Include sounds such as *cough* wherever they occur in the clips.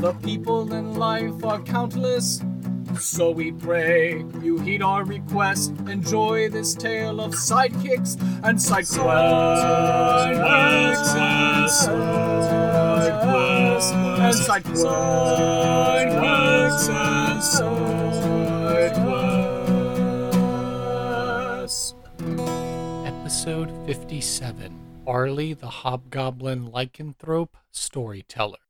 The people in life are countless. So we pray you heed our request. Enjoy this tale of sidekicks and side quests. Side and side quests and side quests. Episode 57 Arlie the Hobgoblin Lycanthrope Storyteller.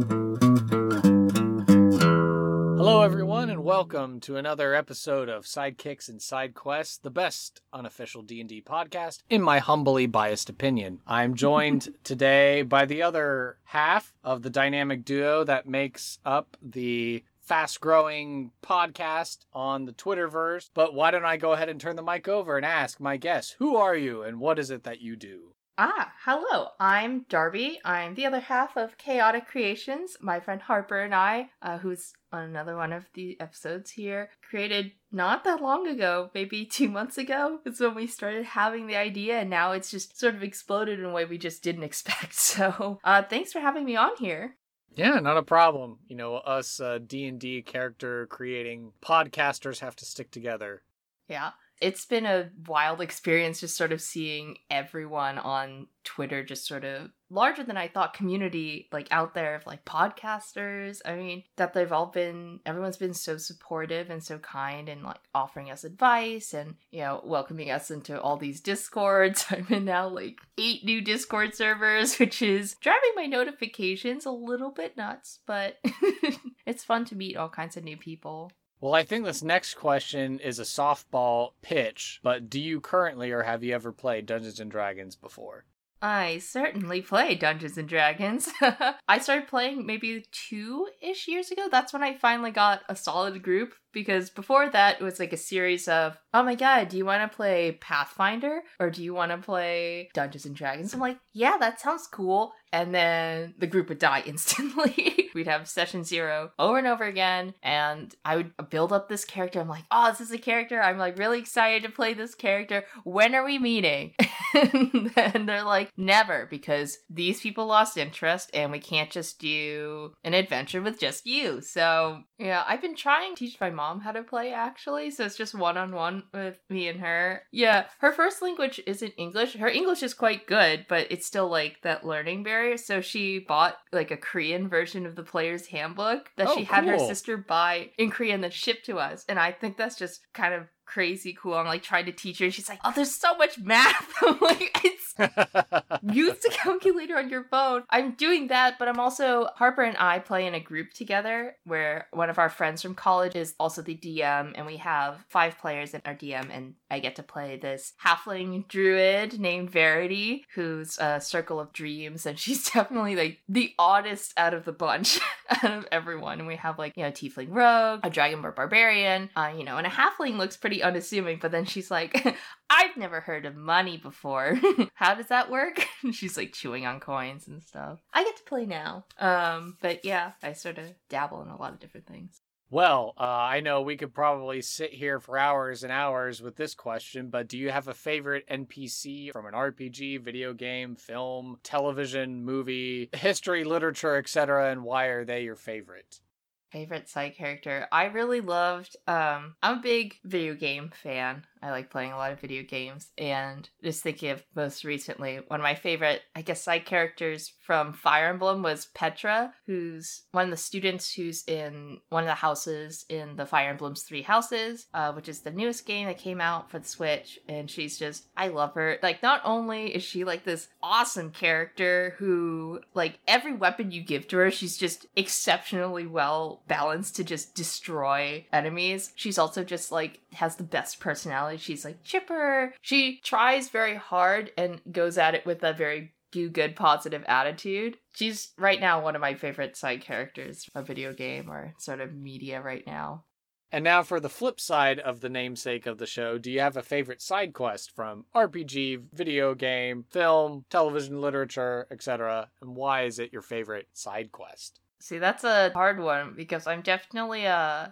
Hello, everyone, and welcome to another episode of Sidekicks and Side Quests, the best unofficial D and D podcast, in my humbly biased opinion. I'm joined *laughs* today by the other half of the dynamic duo that makes up the fast-growing podcast on the Twitterverse. But why don't I go ahead and turn the mic over and ask my guest, who are you and what is it that you do? Ah, hello. I'm Darby. I'm the other half of Chaotic Creations. My friend Harper and I, uh, who's on another one of the episodes here, created not that long ago, maybe *laughs* two months ago, is when we started having the idea, and now it's just sort of exploded in a way we just didn't *laughs* expect. So, uh, thanks for having me on here. Yeah, not a problem. You know, us uh, D&D character creating podcasters have to stick together. Yeah. It's been a wild experience just sort of seeing everyone on Twitter just sort of larger than I thought community like out there of like podcasters. I mean, that they've all been everyone's been so supportive and so kind and like offering us advice and you know, welcoming us into all these discords. *laughs* I'm in now like eight new Discord servers, which is driving my notifications a little bit nuts, but *laughs* it's fun to meet all kinds of new people. Well, I think this next question is a softball pitch, but do you currently or have you ever played Dungeons and Dragons before? I certainly play Dungeons and Dragons. *laughs* I started playing maybe two ish years ago. That's when I finally got a solid group because before that it was like a series of, oh my god, do you want to play Pathfinder or do you want to play Dungeons and Dragons? I'm like, yeah, that sounds cool. And then the group would die *laughs* instantly. We'd have session zero over and over again, and I would build up this character. I'm like, oh, this is a character. I'm like really excited to play this character. When are we meeting? *laughs* and they're like, never, because these people lost interest, and we can't just do an adventure with just you. So, yeah, I've been trying to teach my mom how to play actually. So it's just one on one with me and her. Yeah, her first language isn't English. Her English is quite good, but it's still like that learning barrier. So she bought like a Korean version of the player's handbook that Oh, she had her sister buy in Korean that shipped to us. And I think that's just kind of crazy cool. I'm like trying to teach her and she's like, Oh, there's so much math. *laughs* I'm like, it's *laughs* use the calculator on your phone. I'm doing that, but I'm also Harper and I play in a group together where one of our friends from college is also the DM, and we have five players in our DM, and I get to play this halfling druid named Verity, who's a circle of dreams, and she's *laughs* definitely like the oddest out of the bunch out of everyone. And we have like, you know, tiefling rogue, a dragonborn barbarian, uh, you know, and a halfling looks pretty unassuming, but then she's like, *laughs* I've never heard of money before. *laughs* How does that work? *laughs* And she's like chewing on coins and stuff. I get to play now. Um, but yeah, I sort of dabble in a lot of different things. well, uh, I know we could probably sit here for hours and hours with this question, but do you have a favorite NPC from an RPG, video game, film, television, movie, history, literature, etc., and why are they your favorite? Favorite side character. I really loved um I'm a big video game fan. I like playing a lot of video games. And just thinking of most recently, one of my favorite, I guess, side characters from Fire Emblem was Petra, who's one of the students who's in one of the houses in the Fire Emblem's Three Houses, uh, which is the newest game that came out for the Switch. And she's just, I love her. Like, not only is she like this awesome character who, like, every weapon you give to her, she's just exceptionally well balanced to just destroy enemies. She's also just like has the best personality. She's like chipper. She tries very hard and goes at it with a very do good positive attitude. She's right now one of my favorite side characters of video game or sort of media right now. And now for the flip side of the namesake of the show, do you have a favorite side quest from RPG, video game, film, television, literature, etc.? And why is it your favorite side quest? See, that's a hard one because I'm definitely uh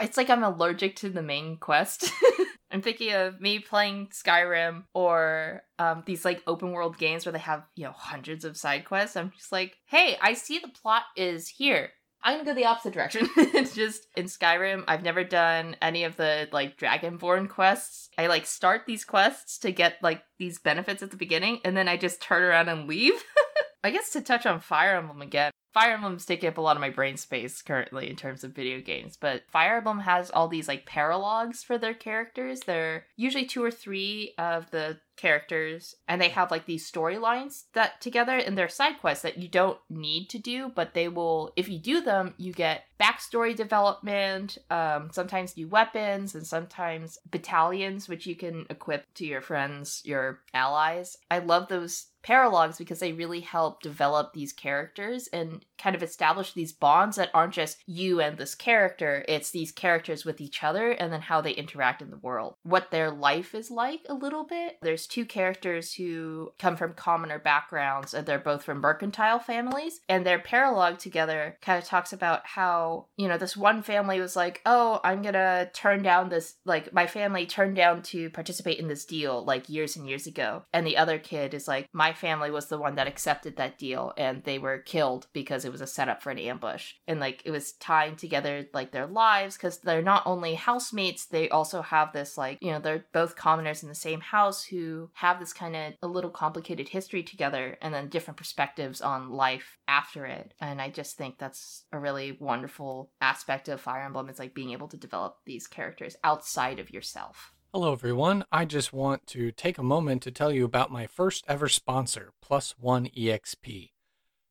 it's like I'm allergic to the main quest. *laughs* I'm thinking of me playing Skyrim or um, these like open world games where they have, you know, hundreds of side quests. I'm just like, hey, I see the plot is here. I'm gonna go the opposite direction. it's *laughs* just in Skyrim, I've never done any of the like Dragonborn quests. I like start these quests to get like these benefits at the beginning, and then I just turn around and leave. *laughs* I guess to touch on Fire Emblem again, Fire Emblem's taking up a lot of my brain space currently in terms of video games, but Fire Emblem has all these like paralogues for their characters. They're usually two or three of the characters, and they have like these storylines that together and they're side quests that you don't need to do, but they will, if you do them, you get backstory development, um, sometimes new weapons, and sometimes battalions, which you can equip to your friends, your allies. I love those paralogues because they really help develop these characters and kind of establish these bonds that aren't just you and this character, it's these characters with each other and then how they interact in the world. What their life is like a little bit. There's two characters who come from commoner backgrounds and they're both from mercantile families and their paralogue together kind of talks about how, you know, this one family was like, "Oh, I'm to turn down this like my family turned down to participate in this deal like years and years ago." And the other kid is like, "My family was the one that accepted that deal and they were killed because it was a setup for an ambush and like it was tying together like their lives because they're not only housemates they also have this like you know they're both commoners in the same house who have this kind of a little complicated history together and then different perspectives on life after it and i just think that's a really wonderful aspect of fire emblem is like being able to develop these characters outside of yourself Hello, everyone. I just want to take a moment to tell you about my first ever sponsor, Plus One EXP.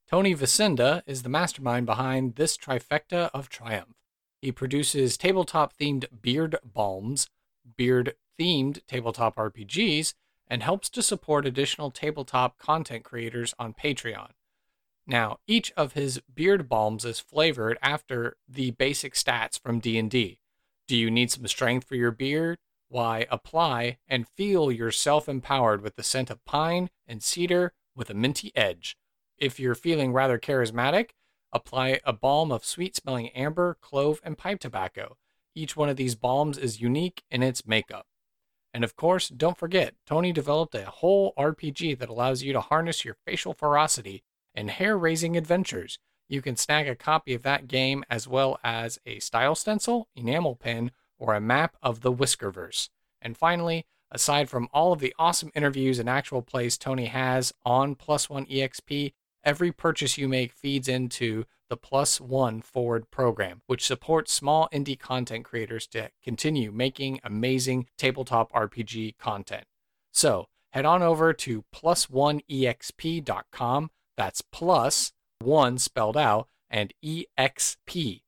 Tony Vicinda is the mastermind behind this trifecta of triumph. He produces tabletop themed beard balms, beard themed tabletop RPGs, and helps to support additional tabletop content creators on Patreon. Now, each of his beard balms is flavored after the basic stats from D&D. Do you need some strength for your beard? Why, apply and feel yourself empowered with the scent of pine and cedar with a minty edge. If you're feeling rather charismatic, apply a balm of sweet smelling amber, clove, and pipe tobacco. Each one of these balms is unique in its makeup. And of course, don't forget, Tony developed a whole RPG that allows you to harness your facial ferocity in hair raising adventures. You can snag a copy of that game as well as a style stencil, enamel pin, or a map of the Whiskerverse. And finally, aside from all of the awesome interviews and actual plays Tony has on Plus One EXP, every purchase you make feeds into the Plus One Forward program, which supports small indie content creators to continue making amazing tabletop RPG content. So head on over to plus1exp.com. That's plus one spelled out and exp.com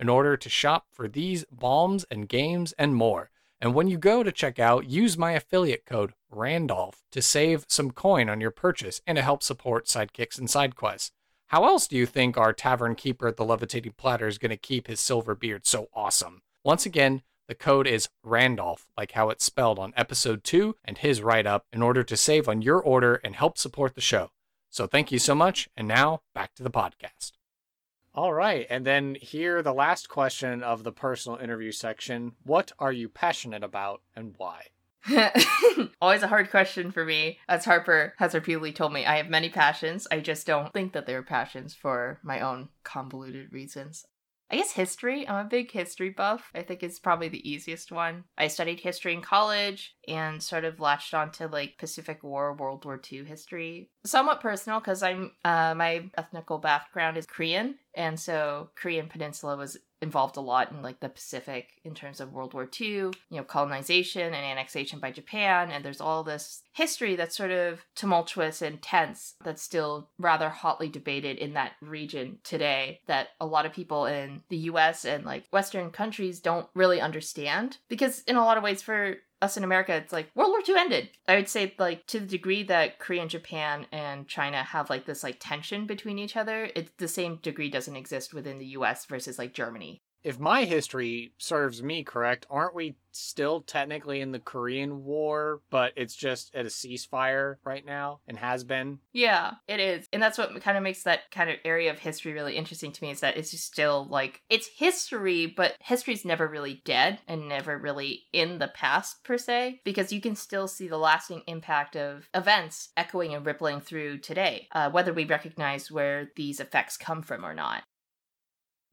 in order to shop for these balms and games and more. And when you go to check out, use my affiliate code Randolph to save some coin on your purchase and to help support Sidekicks and SideQuests. How else do you think our tavern keeper at the Levitating Platter is going to keep his silver beard so awesome? Once again, the code is Randolph, like how it's spelled on episode 2 and his write up, in order to save on your order and help support the show. So thank you so much, and now back to the podcast. All right, and then here the last question of the personal interview section. What are you passionate about and why? *laughs* Always a hard question for me. As Harper has repeatedly told me, I have many passions. I just don't think that they're passions for my own convoluted reasons. I guess history. I'm a big history buff. I think it's probably the easiest one. I studied history in college and sort of latched onto like Pacific War, World War II history. Somewhat personal because I'm uh, my ethnical background is Korean, and so Korean Peninsula was involved a lot in like the Pacific in terms of World War II, you know, colonization and annexation by Japan. And there's all this history that's sort of tumultuous and tense that's still rather hotly debated in that region today that a lot of people in the US and like Western countries don't really understand. Because in a lot of ways, for us in America, it's like World War II ended. I would say like to the degree that Korea and Japan and China have like this like tension between each other, it's the same degree doesn't exist within the US versus like Germany if my history serves me correct, aren't we still technically in the Korean War, but it's just at a ceasefire right now and has been? Yeah, it is. And that's what kind of makes that kind of area of history really interesting to me is that it's just still like it's history, but history's never really dead and never really in the past per se, because you can still see the lasting impact of events echoing and rippling through today, uh, whether we recognize where these effects come from or not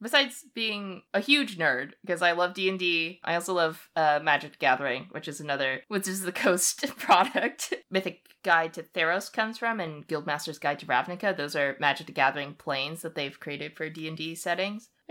besides being a huge nerd because I love D and D, I also love uh, Magic Gathering, which is another, which is the *laughs* Coast *laughs* product. Mythic Guide to Theros comes from, and Guildmaster's Guide to Ravnica. Those are Magic the Gathering planes that they've created for D and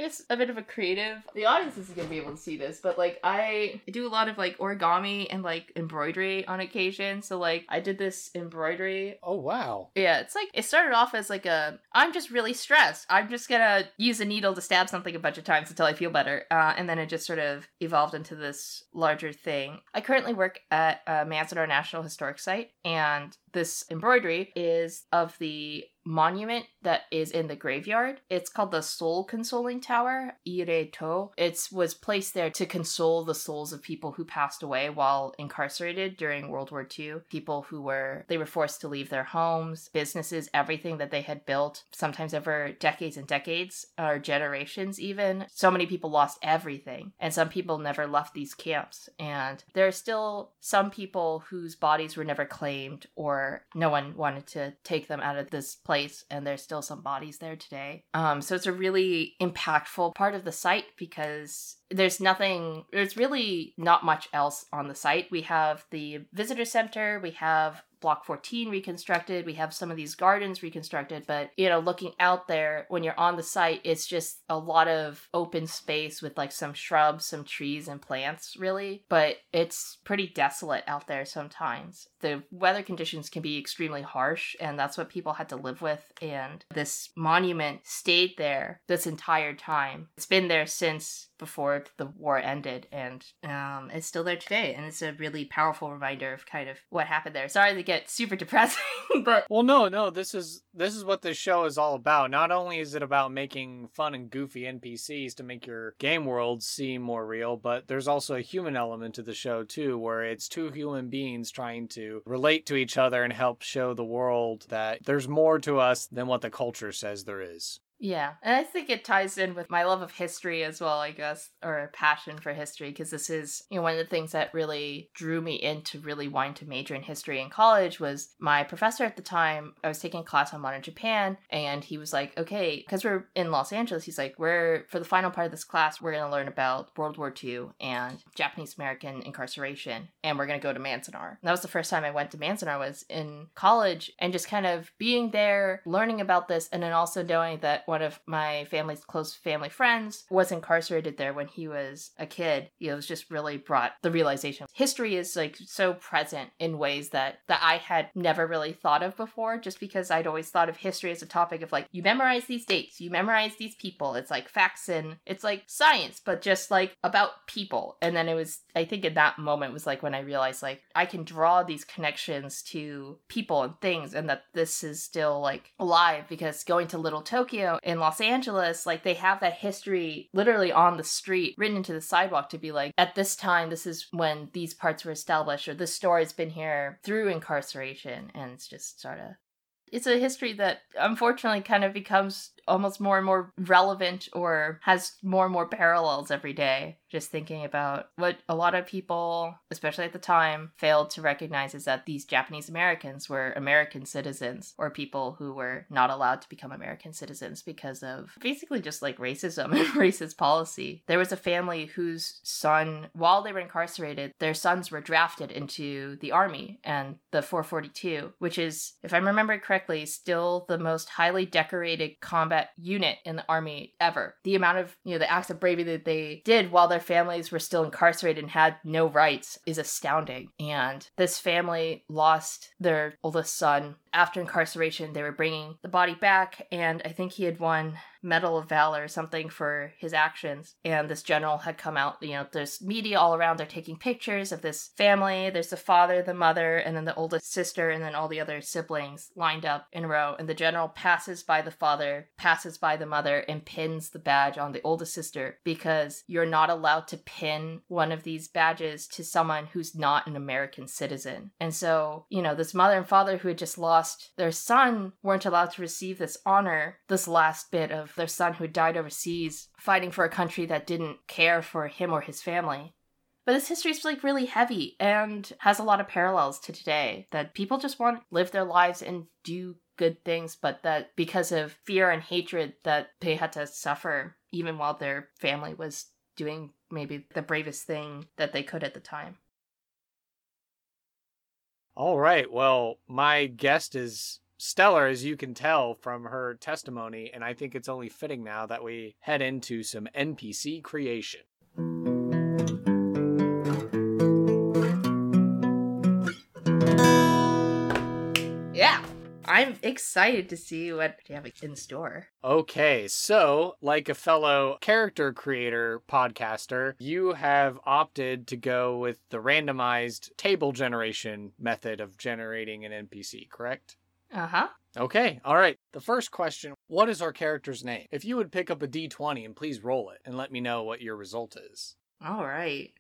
D settings. It's a bit of a creative. The audience isn't gonna be able to see this, but like I do a lot of like origami and like embroidery on occasion. So like I did this embroidery. Oh wow. Yeah, it's like it started off as like a I'm just really stressed. I'm just gonna use a needle to stab something a bunch of times until I feel better, uh, and then it just sort of evolved into this larger thing. I currently work at a Manzanar National Historic Site, and this embroidery is of the monument that is in the graveyard. It's called the Soul Consoling Tower, I Rei To. It was placed there to console the souls of people who passed away while incarcerated during World War II. People who were they were forced to leave their homes, businesses, everything that they had built, sometimes over decades and decades or generations even. So many people lost everything, and some people never left these camps. And there are still some people whose bodies were never claimed or no one wanted to take them out of this place and there's still some bodies there today. Um, so it's a really impactful part of the site because there's nothing there's really not much else on the site we have the visitor center we have block 14 reconstructed. We have some of these gardens reconstructed but you know looking out there when you're on the site it's just a lot of open space with like some shrubs some trees and plants really. But it's pretty desolate out there sometimes. The weather conditions can be extremely harsh and that's what people had to live with and this monument stayed there this entire time. It's been there since before the war ended and um, it's still there today and it's a really powerful reminder of kind of what happened there. Sorry to get super *laughs* depressing but well no no this is this is what this show is all about. Not only is it about making fun and goofy npcs to make your game world seem more real but there's also a human element to the show too where it's two human beings trying to relate to each other and help show the world that there's more to us than what the culture says there is yeah, and I think it ties in with my love of history as well, I guess, or passion for history, because this is, you know, one of the things that really drew me into really wanting to major in history in college was my professor at the time. I was taking a class on modern Japan, and he was like, okay, because we're in Los Angeles, he's like, we're, for the final part of this class, we're going to learn about World War II and Japanese American incarceration, and we're going to go to Manzanar. And that was the first time I went to Manzanar was in college, and just kind of being there, learning about this, and then also knowing that one of my family's close family friends was incarcerated there when he was a kid. You know, it was just really brought the realization. History is like so present in ways that that I had never really thought of before, just because I'd always thought of history as a topic of like you memorize these dates, you memorize these people. It's like facts and it's like science, but just like about people. And then it was I think in that moment was like when I realized like I can draw these connections to people and things and that this is still like alive because going to Little Tokyo in Los Angeles, like they have that history literally on the street, written into the sidewalk to be like, at this time, this is when these parts were established, or this story's been here through incarceration. And it's just sort of it's a history that unfortunately kind of becomes almost more and more relevant or has more and more parallels every day. Just thinking about what a lot of people, especially at the time, failed to recognize is that these Japanese Americans were American citizens or people who were not allowed to become American citizens because of basically just like racism and *laughs* racist policy. There was a family whose son, while they were incarcerated, their sons were drafted into the army and the 442, which is, if I remember correctly, still the most highly decorated combat unit in the army ever. The amount of, you know, the acts of bravery that they did while their families were still incarcerated and had no rights is astounding. And this family lost their oldest son after incarceration. They were bringing the body back, and I think he had won Medal of Valor or something for his actions. And this general had come out, you know, there's media all around. They're taking pictures of this family. There's the father, the mother, and then the oldest sister, and then all the other siblings lined up in a row. And the general passes by the father, passes by the mother, and pins the badge on the oldest sister because you're not allowed to pin one of these badges to someone who's not an American citizen. And so, you know, this mother and father who had just lost their son weren't allowed to receive this honor, this last bit of their son who died overseas fighting for a country that didn't care for him or his family. But this history is like really heavy and has a lot of parallels to today that people just want to live their lives and do good things, but that because of fear and hatred that they had to suffer even while their family was doing maybe the bravest thing that they could at the time. All right. Well, my guest is stellar, as you can tell from her testimony, and I think it's only fitting now that we head into some NPC creation. Yeah. I'm excited to see what you have in store. Okay, so like a fellow character creator podcaster, you have opted to go with the randomized table generation method of generating an NPC, correct? Uh huh. Okay, all right. The first question What is our character's name? If you would pick up a d20 and please roll it and let me know what your result is. All right.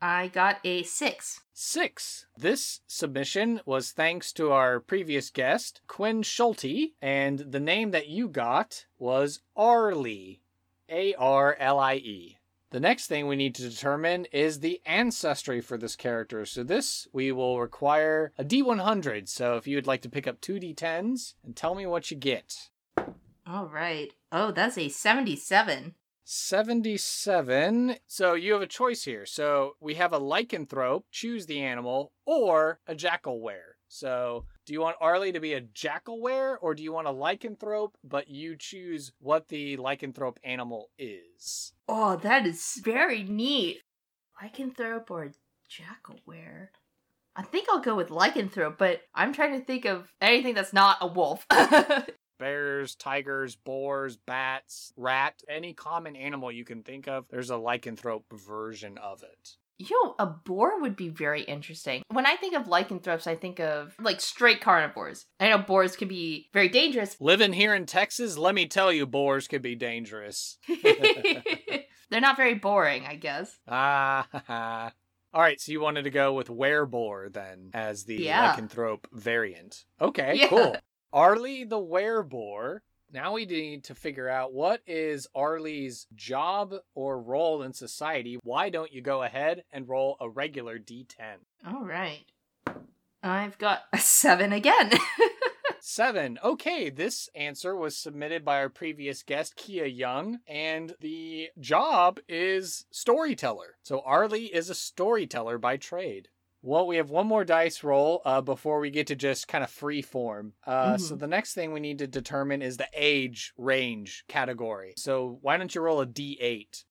I got a six. Six. This submission was thanks to our previous guest, Quinn Schulte, and the name that you got was Arlie. A R L I E. The next thing we need to determine is the ancestry for this character. So this we will require a D100. So if you would like to pick up two D10s and tell me what you get. All right. Oh, that's a 77. 77. So you have a choice here. So we have a lycanthrope, choose the animal, or a jackalwere. So do you want Arlie to be a jackalwere, or do you want a lycanthrope, but you choose what the lycanthrope animal is? Oh, that is very neat. Lycanthrope or jackalwere? I think I'll go with lycanthrope, but I'm trying to think of anything that's not a wolf. *laughs* Bears, tigers, boars, bats, rat, any common animal you can think of, there's a lycanthrope version of it. Yo, a boar would be very interesting. When I think of lycanthropes, I think of like straight carnivores. I know boars can be very dangerous. *laughs* Living here in Texas, let me tell you, boars can be dangerous. *laughs* *laughs* They're not very boring, I guess. Ah. All right, so you wanted to go with wereboar then as the Yeah. lycanthrope variant. Okay, Yeah. cool. Arlie the wereboar. Now we need to figure out what is Arlie's job or role in society. Why don't you go ahead and roll a regular d10? All right. I've got a seven again. *laughs* Seven. Okay, this answer was submitted by our previous guest, Kia Young, and the job is storyteller. So Arlie is a storyteller by trade. Well, we have one more dice roll uh, before we get to just kind of free form. Uh, So Mhm. the next thing we need to determine is the age range category. So why don't you roll a d8?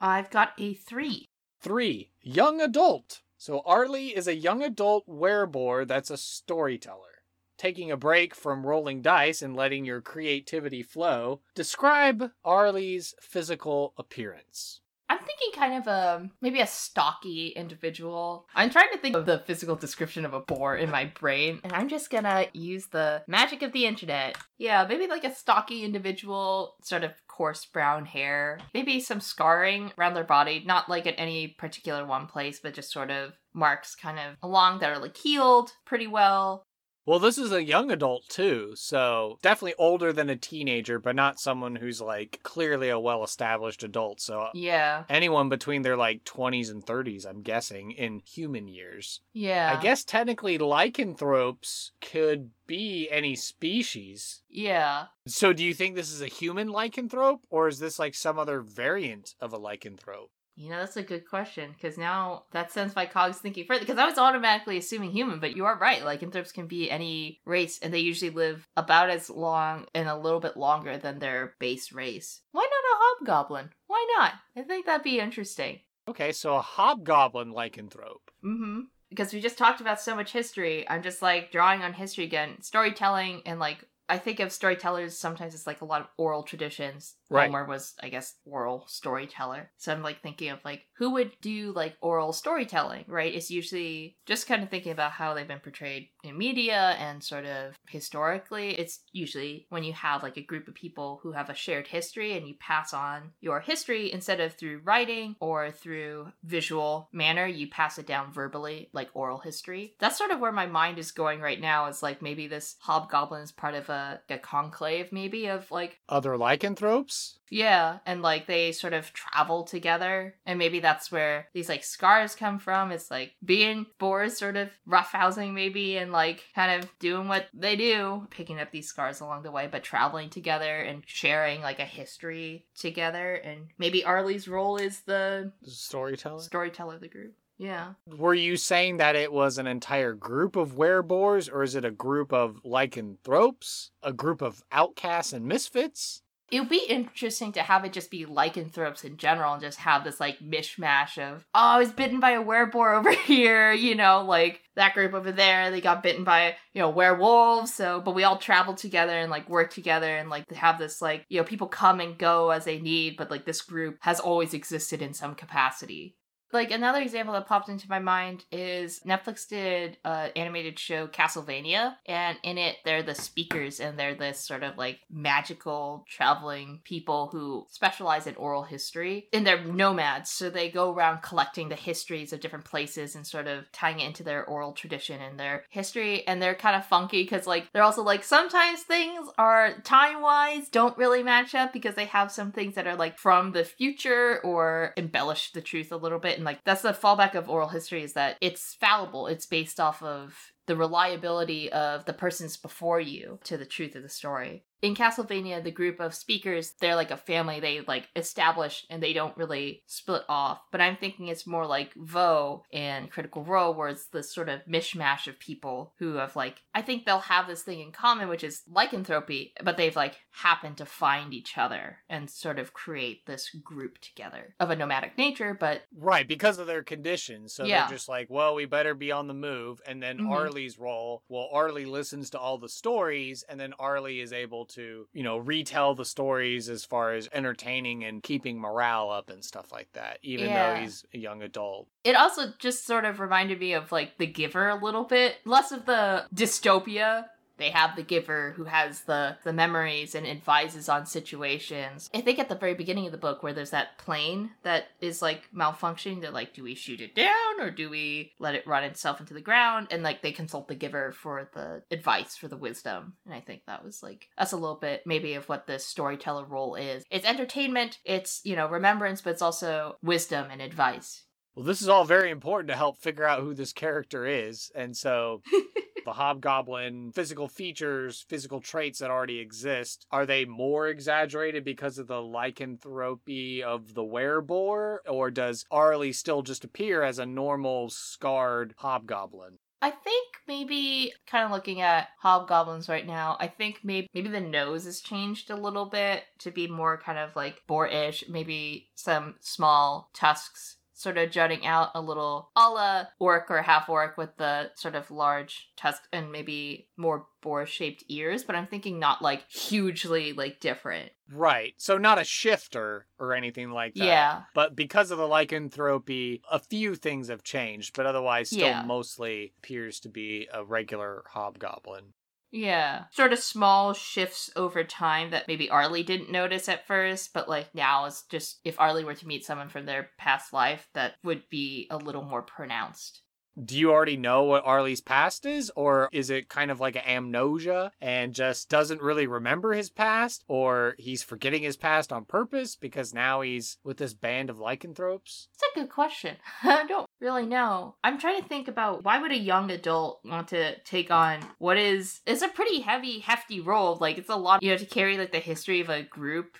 I've got a three. Three, young adult. So Arlie is a young adult wereboar that's a storyteller. Taking a break from rolling dice and letting your creativity flow, describe Arlie's physical appearance. I'm thinking kind of a maybe a stocky individual. I'm trying to think of the physical description of a boar in my brain, and I'm just gonna use the magic of the internet. Yeah, maybe like a stocky individual, sort of coarse brown hair, maybe some scarring around their body, not like at any particular one place, but just sort of marks kind of along that are like healed pretty well. Well, this is a young adult too, so definitely older than a teenager, but not someone who's like clearly a well established adult. So Yeah. anyone between their like 20s and 30s, I'm guessing, in human years. Yeah. I guess technically lycanthropes could be any species. Yeah. So do you think this is a human lycanthrope or is this like some other variant of a lycanthrope? You know, that's a good question because now that sends my cogs thinking further. Because I was automatically assuming human, but you are right. Lycanthropes can be any race, and they usually live about as long and a little bit longer than their base race. Why not a hobgoblin? Why not? I think that'd be interesting. Okay, so a hobgoblin lycanthrope. Mm-hmm. Because we just talked about so much history, I'm just like drawing on history again, storytelling, and like I think of storytellers sometimes it's like a lot of oral traditions. Right. Homer was, I guess, oral storyteller. So I'm like thinking of like who would do like oral storytelling, right? It's usually just kind of thinking about how they've been portrayed in media and sort of historically. It's usually when you have like a group of people who have a shared history and you pass on your history instead of through writing or through visual manner, you pass it down verbally, like oral history. That's sort of where my mind is going right now. Is like maybe this hobgoblin is part of a, a conclave, maybe of like Other lycanthropes? Yeah, and like they sort of travel together, and maybe that's where these like scars come from. It's like being boars, sort of roughhousing maybe, and like kind of doing what they do, picking up these scars along the way, but traveling together and sharing like a history together. And maybe Arlie's role is the Storyteller? storyteller of the group. Yeah. Were you saying that it was an entire group of wereboars, or is it a group of lycanthropes? A group of outcasts and misfits? It would be interesting to have it just be lycanthropes in general and just have this like mishmash of, oh, I was bitten by a wereboar over *laughs* here, you know, like that group over there, they got bitten by, you know, werewolves. So, but we all travel together and like work together and like have this like, you know, people come and go as they need, but like this group has always existed in some capacity. Like another example that popped into my mind is Netflix did an animated show Castlevania, and in it they're the speakers, and they're this sort of like magical traveling people who specialize in oral history. And they're nomads, so they go around collecting the histories of different places and sort of tying it into their oral tradition and their history. And they're kind of funky because like they're also like sometimes things are time wise don't really match up because they have some things that are like from the future or embellish the truth a little bit and like that's the fallback of oral history is that it's fallible. It's based off of the reliability of the persons before you to the truth of the story in Castlevania, the group of speakers, they're like a family they like establish and they don't really split off. But I'm thinking it's more like Vo and Critical Role, where it's this sort of mishmash of people who have like, I think they'll have this thing in common, which is lycanthropy, but they've like happened to find each other and sort of create this group together of a nomadic nature, but Right, because of their conditions. So Yeah. they're just like, well, we better be on the move. And then Mhm. Arlie's role, well, Arlie listens to all the stories, and then Arlie is able to, you know, retell the stories as far as entertaining and keeping morale up and stuff like that, even Yeah. though he's a young adult. It also just sort of reminded me of like The Giver a little bit, less of the dystopia. They have the giver who has the the memories and advises on situations. I think at the very beginning of the book where there's that plane that is like malfunctioning, they're like, do we shoot it down or do we let it run itself into the ground? And like they consult the giver for the advice, for the wisdom. And I think that was like that's a little bit maybe of what the storyteller role is. It's entertainment, it's, you know, remembrance, but it's also wisdom and advice. Well, this is all very important to help figure out who this character is. And so *laughs* the hobgoblin physical features, physical traits that already exist, are they more exaggerated because of the lycanthropy of the wereboar? Or does Arlie still just appear as a normal scarred hobgoblin? I think maybe kind of looking at hobgoblins right now, I think maybe maybe the nose has changed a little bit to be more kind of like boar-ish, maybe some small tusks sort of jutting out a little a la orc or half orc with the sort of large tusk and maybe more boar shaped ears, but I'm thinking not like hugely like different. Right. So not a shifter or anything like that. Yeah. But because of the lycanthropy, a few things have changed, but otherwise still Yeah. mostly appears to be a regular hobgoblin. Yeah. Sort of small shifts over time that maybe Arlie didn't notice at first, but like now it's just if Arlie were to meet someone from their past life, that would be a little more pronounced. Do you already know what Arlie's past is? Or is it kind of like an amnesia and just doesn't really remember his past? Or he's forgetting his past on purpose because now he's with this band of lycanthropes? It's a good question. *laughs* I don't really know. I'm trying to think about why would a young adult want to take on what is it's a pretty heavy, hefty role. Like it's a lot you have to carry like the history of a group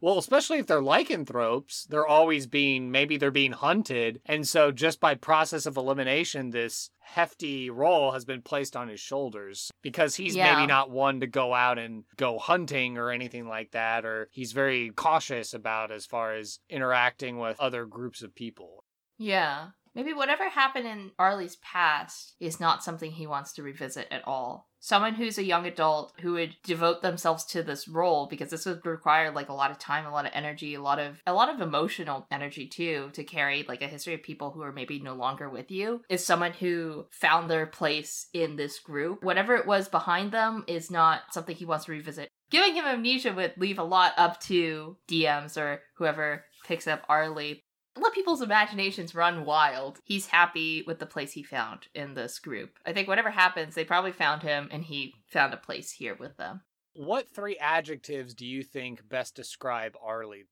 well, especially if they're lycanthropes, they're always being, maybe they're being hunted. And so, just by process of elimination, this hefty role has been placed on his shoulders because he's Yeah. maybe not one to go out and go hunting or anything like that, or he's very cautious about as far as interacting with other groups of people. Yeah. Maybe whatever happened in Arlie's past is not something he wants to revisit at all. Someone who's a young adult who would devote themselves to this role because this would require like a lot of time, a lot of energy, a lot of a lot of emotional energy too to carry like a history of people who are maybe no longer with you is someone who found their place in this group. Whatever it was behind them is not something he wants to revisit. Giving him amnesia would leave a lot up to DMs or whoever picks up Arlie let people's imaginations run wild. He's happy with the place he found in this group. I think whatever happens, they probably found him and he found a place here with them. What three adjectives do you think best describe Arlie?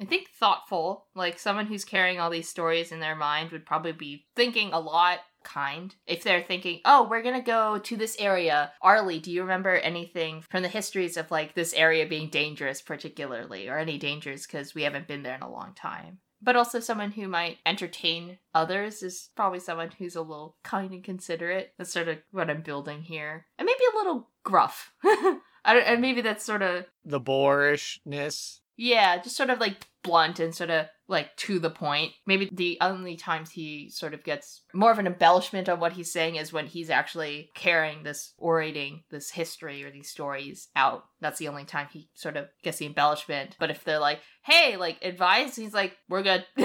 I think thoughtful, like someone who's carrying all these stories in their mind would probably be thinking a lot kind. If they're thinking, "Oh, we're going to go to this area." Arlie, do you remember anything from the histories of like this area being dangerous particularly or any dangers cuz we haven't been there in a long time? But also someone who might entertain others is probably someone who's a little kind and considerate. That's sort of what I'm building here. And maybe a little gruff. *laughs* I don't, and maybe that's sort of The boorishness? yeah, just sort of like blunt and sort of like to the point. Maybe the only times he sort of gets more of an embellishment on what he's saying is when he's actually carrying this orating this history or these stories out. That's the only time he sort of gets the embellishment. But if they're like, hey, like advice, he's like, we're good. *laughs*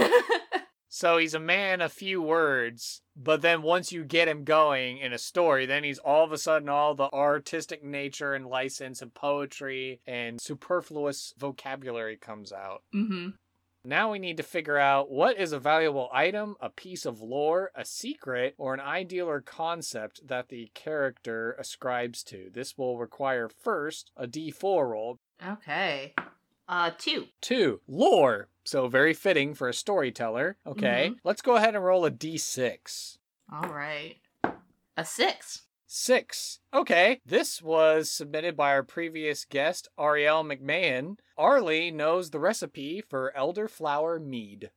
So he's a man of few words, but then once you get him going in a story, then he's all of a sudden all the artistic nature and license and poetry and superfluous vocabulary comes out. mm-hmm. Now we need to figure out what is a valuable item, a piece of lore, a secret, or an ideal or concept that the character ascribes to. This will require first a d4 roll. Okay. Uh, two. Two, lore. So very fitting for a storyteller. Okay, let's go ahead and roll a d6. All right. A six. Six. Okay, this was submitted by our previous guest, Ariel McMahon. Arlie knows the recipe for elderflower mead.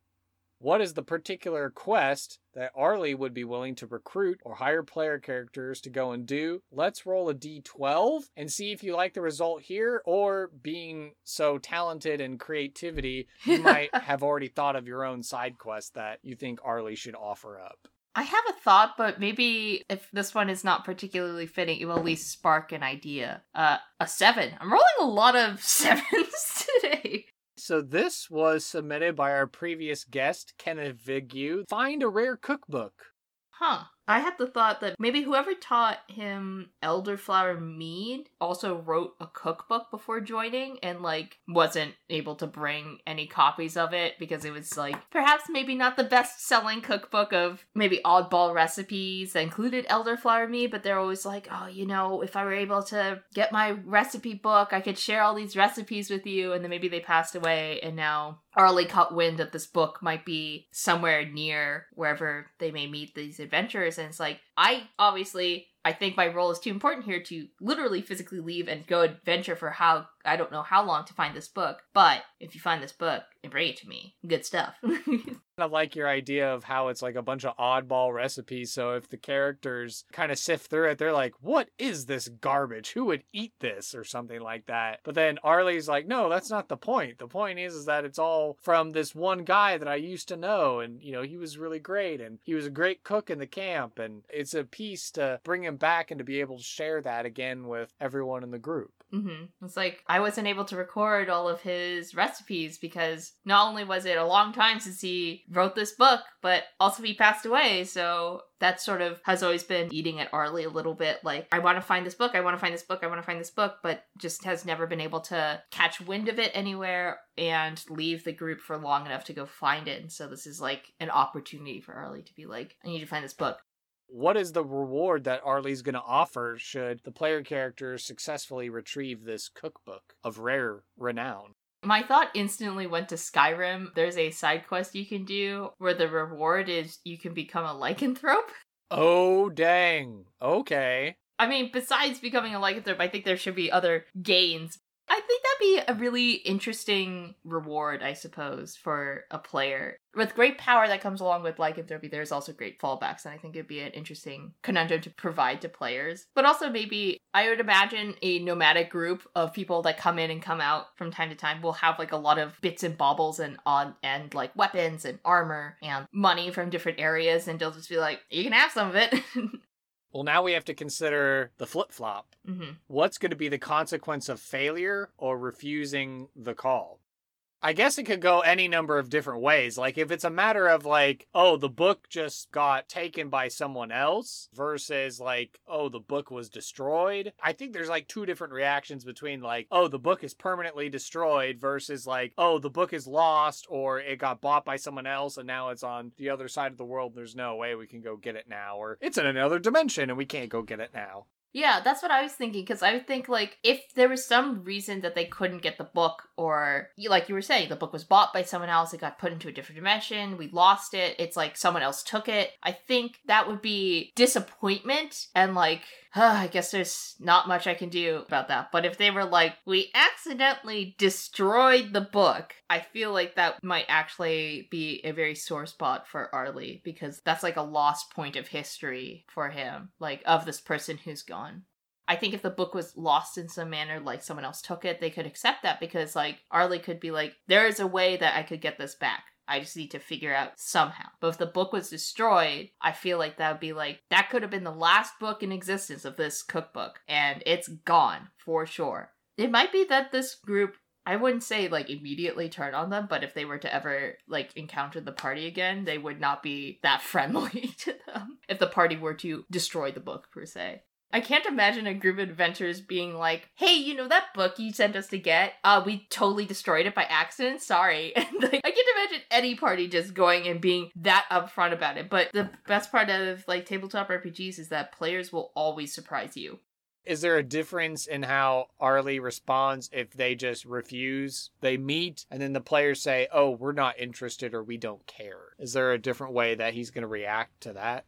What is the particular quest that Arlie would be willing to recruit or hire player characters to go and do? Let's roll a d12 and see if you like the result here, or being so talented in creativity, you *laughs* might have already thought of your own side quest that you think Arlie should offer up. I have a thought, but maybe if this one is not particularly fitting, it will at least spark an idea. Uh, a seven. I'm rolling a lot of *laughs* sevens today. So this was submitted by our previous guest, Kenneth Vigu. Find a rare cookbook. Huh. I had the thought that maybe whoever taught him elderflower mead also wrote a cookbook before joining and like wasn't able to bring any copies of it because it was like perhaps maybe not the best selling cookbook of maybe oddball recipes that included elderflower mead, but they're always like, oh, you know, if I were able to get my recipe book, I could share all these recipes with you. And then maybe they passed away and now Arlie caught wind that this book might be somewhere near wherever they may meet these adventurers. It's like, I obviously, I think my role is too important here to literally physically leave and go adventure for how, I don't know how long to find this book. But if you find this book and bring it to me, good stuff. *laughs* I like your idea of how it's like a bunch of oddball recipes. So if the characters kind of sift through it, they're like, what is this garbage? Who would eat this? Or something like that. But then Arlie's like, no, that's not the point. The point is, is that it's all from this one guy that I used to know. And, you know, he was really great. And he was a great cook in the camp. And it's a piece to bring him back and to be able to share that again with everyone in the group. Hmm It's like I wasn't able to record all of his recipes because not only was it a long time since he wrote this book, but also he passed away. So that sort of has always been eating at Arlie a little bit. Like, I want to find this book, I want to find this book, I want to find this book, but just has never been able to catch wind of it anywhere and leave the group for long enough to go find it. And so this is like an opportunity for Arlie to be like, I need to find this book. What is the reward that Arlie's going to offer should the player character successfully retrieve this cookbook of rare renown? My thought instantly went to Skyrim. There's a side quest you can do where the reward is you can become a lycanthrope. Oh, dang. Okay. I mean, besides becoming a lycanthrope, I think there should be other gains. I think that'd be a really interesting reward, I suppose, for a player. With great power that comes along with lycanthropy, there's also great fallbacks, and I think it'd be an interesting conundrum to provide to players. But also, maybe I would imagine a nomadic group of people that come in and come out from time to time will have like a lot of bits and baubles and on and like weapons and armor and money from different areas, and they'll just be like, you can have some of it. *laughs* Well, now we have to consider the flip flop. hmm What's going to be the consequence of failure or refusing the call? I guess it could go any number of different ways. Like, if it's a matter of, like, oh, the book just got taken by someone else versus, like, oh, the book was destroyed. I think there's, like, two different reactions between, like, oh, the book is permanently destroyed versus, like, oh, the book is lost or it got bought by someone else and now it's on the other side of the world. There's no way we can go get it now. Or it's in another dimension and we can't go get it now. Yeah, that's what I was thinking because I think like if there was some reason that they couldn't get the book, or like you were saying, the book was bought by someone else, it got put into a different dimension, we lost it, it's like someone else took it. I think that would be disappointment and like. *sighs* I guess there's not much I can do about that. But if they were like, we accidentally destroyed the book, I feel like that might actually be a very sore spot for Arlie because that's like a lost point of history for him, like of this person who's gone. I think if the book was lost in some manner, like someone else took it, they could accept that because, like, Arlie could be like, there is a way that I could get this back. I just need to figure out somehow. But if the book was destroyed, I feel like that would be like, that could have been the last book in existence of this cookbook, and it's gone for sure. It might be that this group I wouldn't say like immediately turn on them, but if they were to ever like encounter the party again, they would not be that *laughs* friendly to them if the party were to destroy the book per se. I can't imagine a group of adventurers being like, "Hey, you know that book you sent us to get? Uh, we totally destroyed it by accident. Sorry." *laughs* And like, I can't imagine any party just going and being that upfront about it. But the best part of like tabletop RPGs is that players will always surprise you. Is there a difference in how Arlie responds if they just refuse? They meet and then the players say, "Oh, we're not interested or we don't care." Is there a different way that he's going to react to that?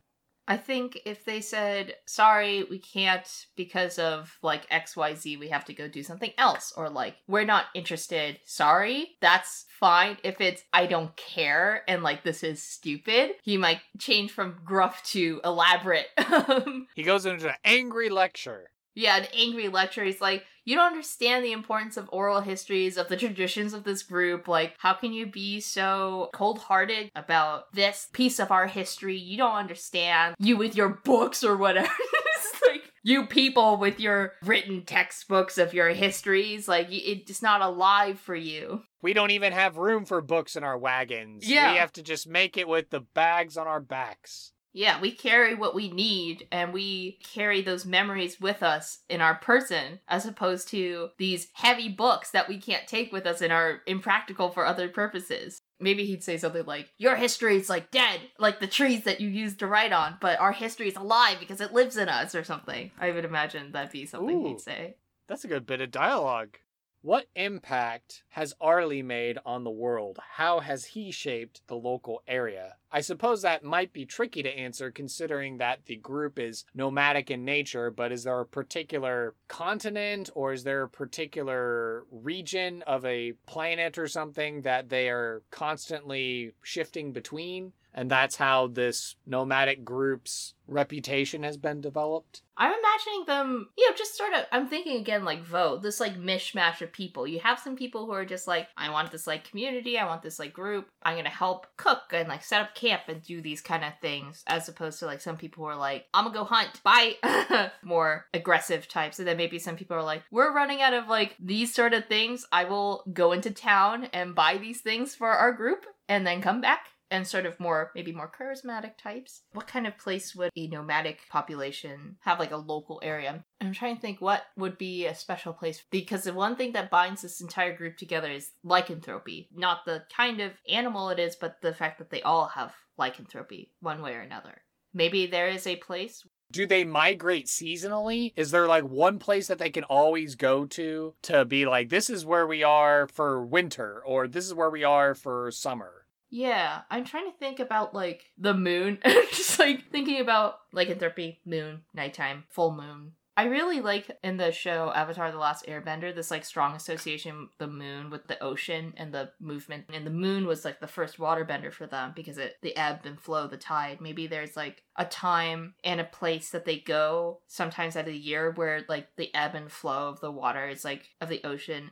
I think if they said, sorry, we can't because of like XYZ, we have to go do something else, or like, we're not interested, sorry, that's fine. If it's, I don't care, and like, this is stupid, he might change from gruff to elaborate. *laughs* Um, He goes into an angry lecture. Yeah, an angry lecture. He's like, you don't understand the importance of oral histories, of the traditions of this group. Like, how can you be so cold hearted about this piece of our history? You don't understand. You with your books or whatever. *laughs* like, you people with your written textbooks of your histories, like, it's not alive for you. We don't even have room for books in our wagons. Yeah. We have to just make it with the bags on our backs. Yeah, we carry what we need and we carry those memories with us in our person as opposed to these heavy books that we can't take with us and are impractical for other purposes. Maybe he'd say something like, Your history is like dead, like the trees that you used to write on, but our history is alive because it lives in us or something. I would imagine that'd be something Ooh. he'd say. That's a good bit of dialogue. What impact has Arlie made on the world? How has he shaped the local area? I suppose that might be tricky to answer considering that the group is nomadic in nature, but is there a particular continent or is there a particular region of a planet or something that they are constantly shifting between? And that's how this nomadic group's reputation has been developed? I'm imagining them, you know, just sort of, I'm thinking again like vote this like mishmash of people. You have some people who are just like, I want this like community, I want this like group, I'm gonna help cook and like set up camp and do these kind of things, as opposed to like some people who are like, I'm gonna go hunt, bye, *laughs* more aggressive types. And then maybe some people are like, we're running out of like these sort of things, I will go into town and buy these things for our group and then come back and sort of more maybe more charismatic types. What kind of place would a nomadic population have like a local area? I'm trying to think what would be a special place because the one thing that binds this entire group together is lycanthropy. Not the kind of animal it is, but the fact that they all have lycanthropy one way or another. maybe there is a place do they migrate seasonally? Is there like one place that they can always go to to be like, this is where we are for winter or this is where we are for summer? Yeah, I'm trying to think about like the moon. *laughs* Just like thinking about lycanthropy, moon, nighttime, full moon, I really like in the show Avatar The Last Airbender this like strong association the moon with the ocean and the movement. And the moon was like the first waterbender for them because it the ebb and flow, the tide. Maybe there's like a time and a place that they go sometimes out of the year where like the ebb and flow of the water is like of the ocean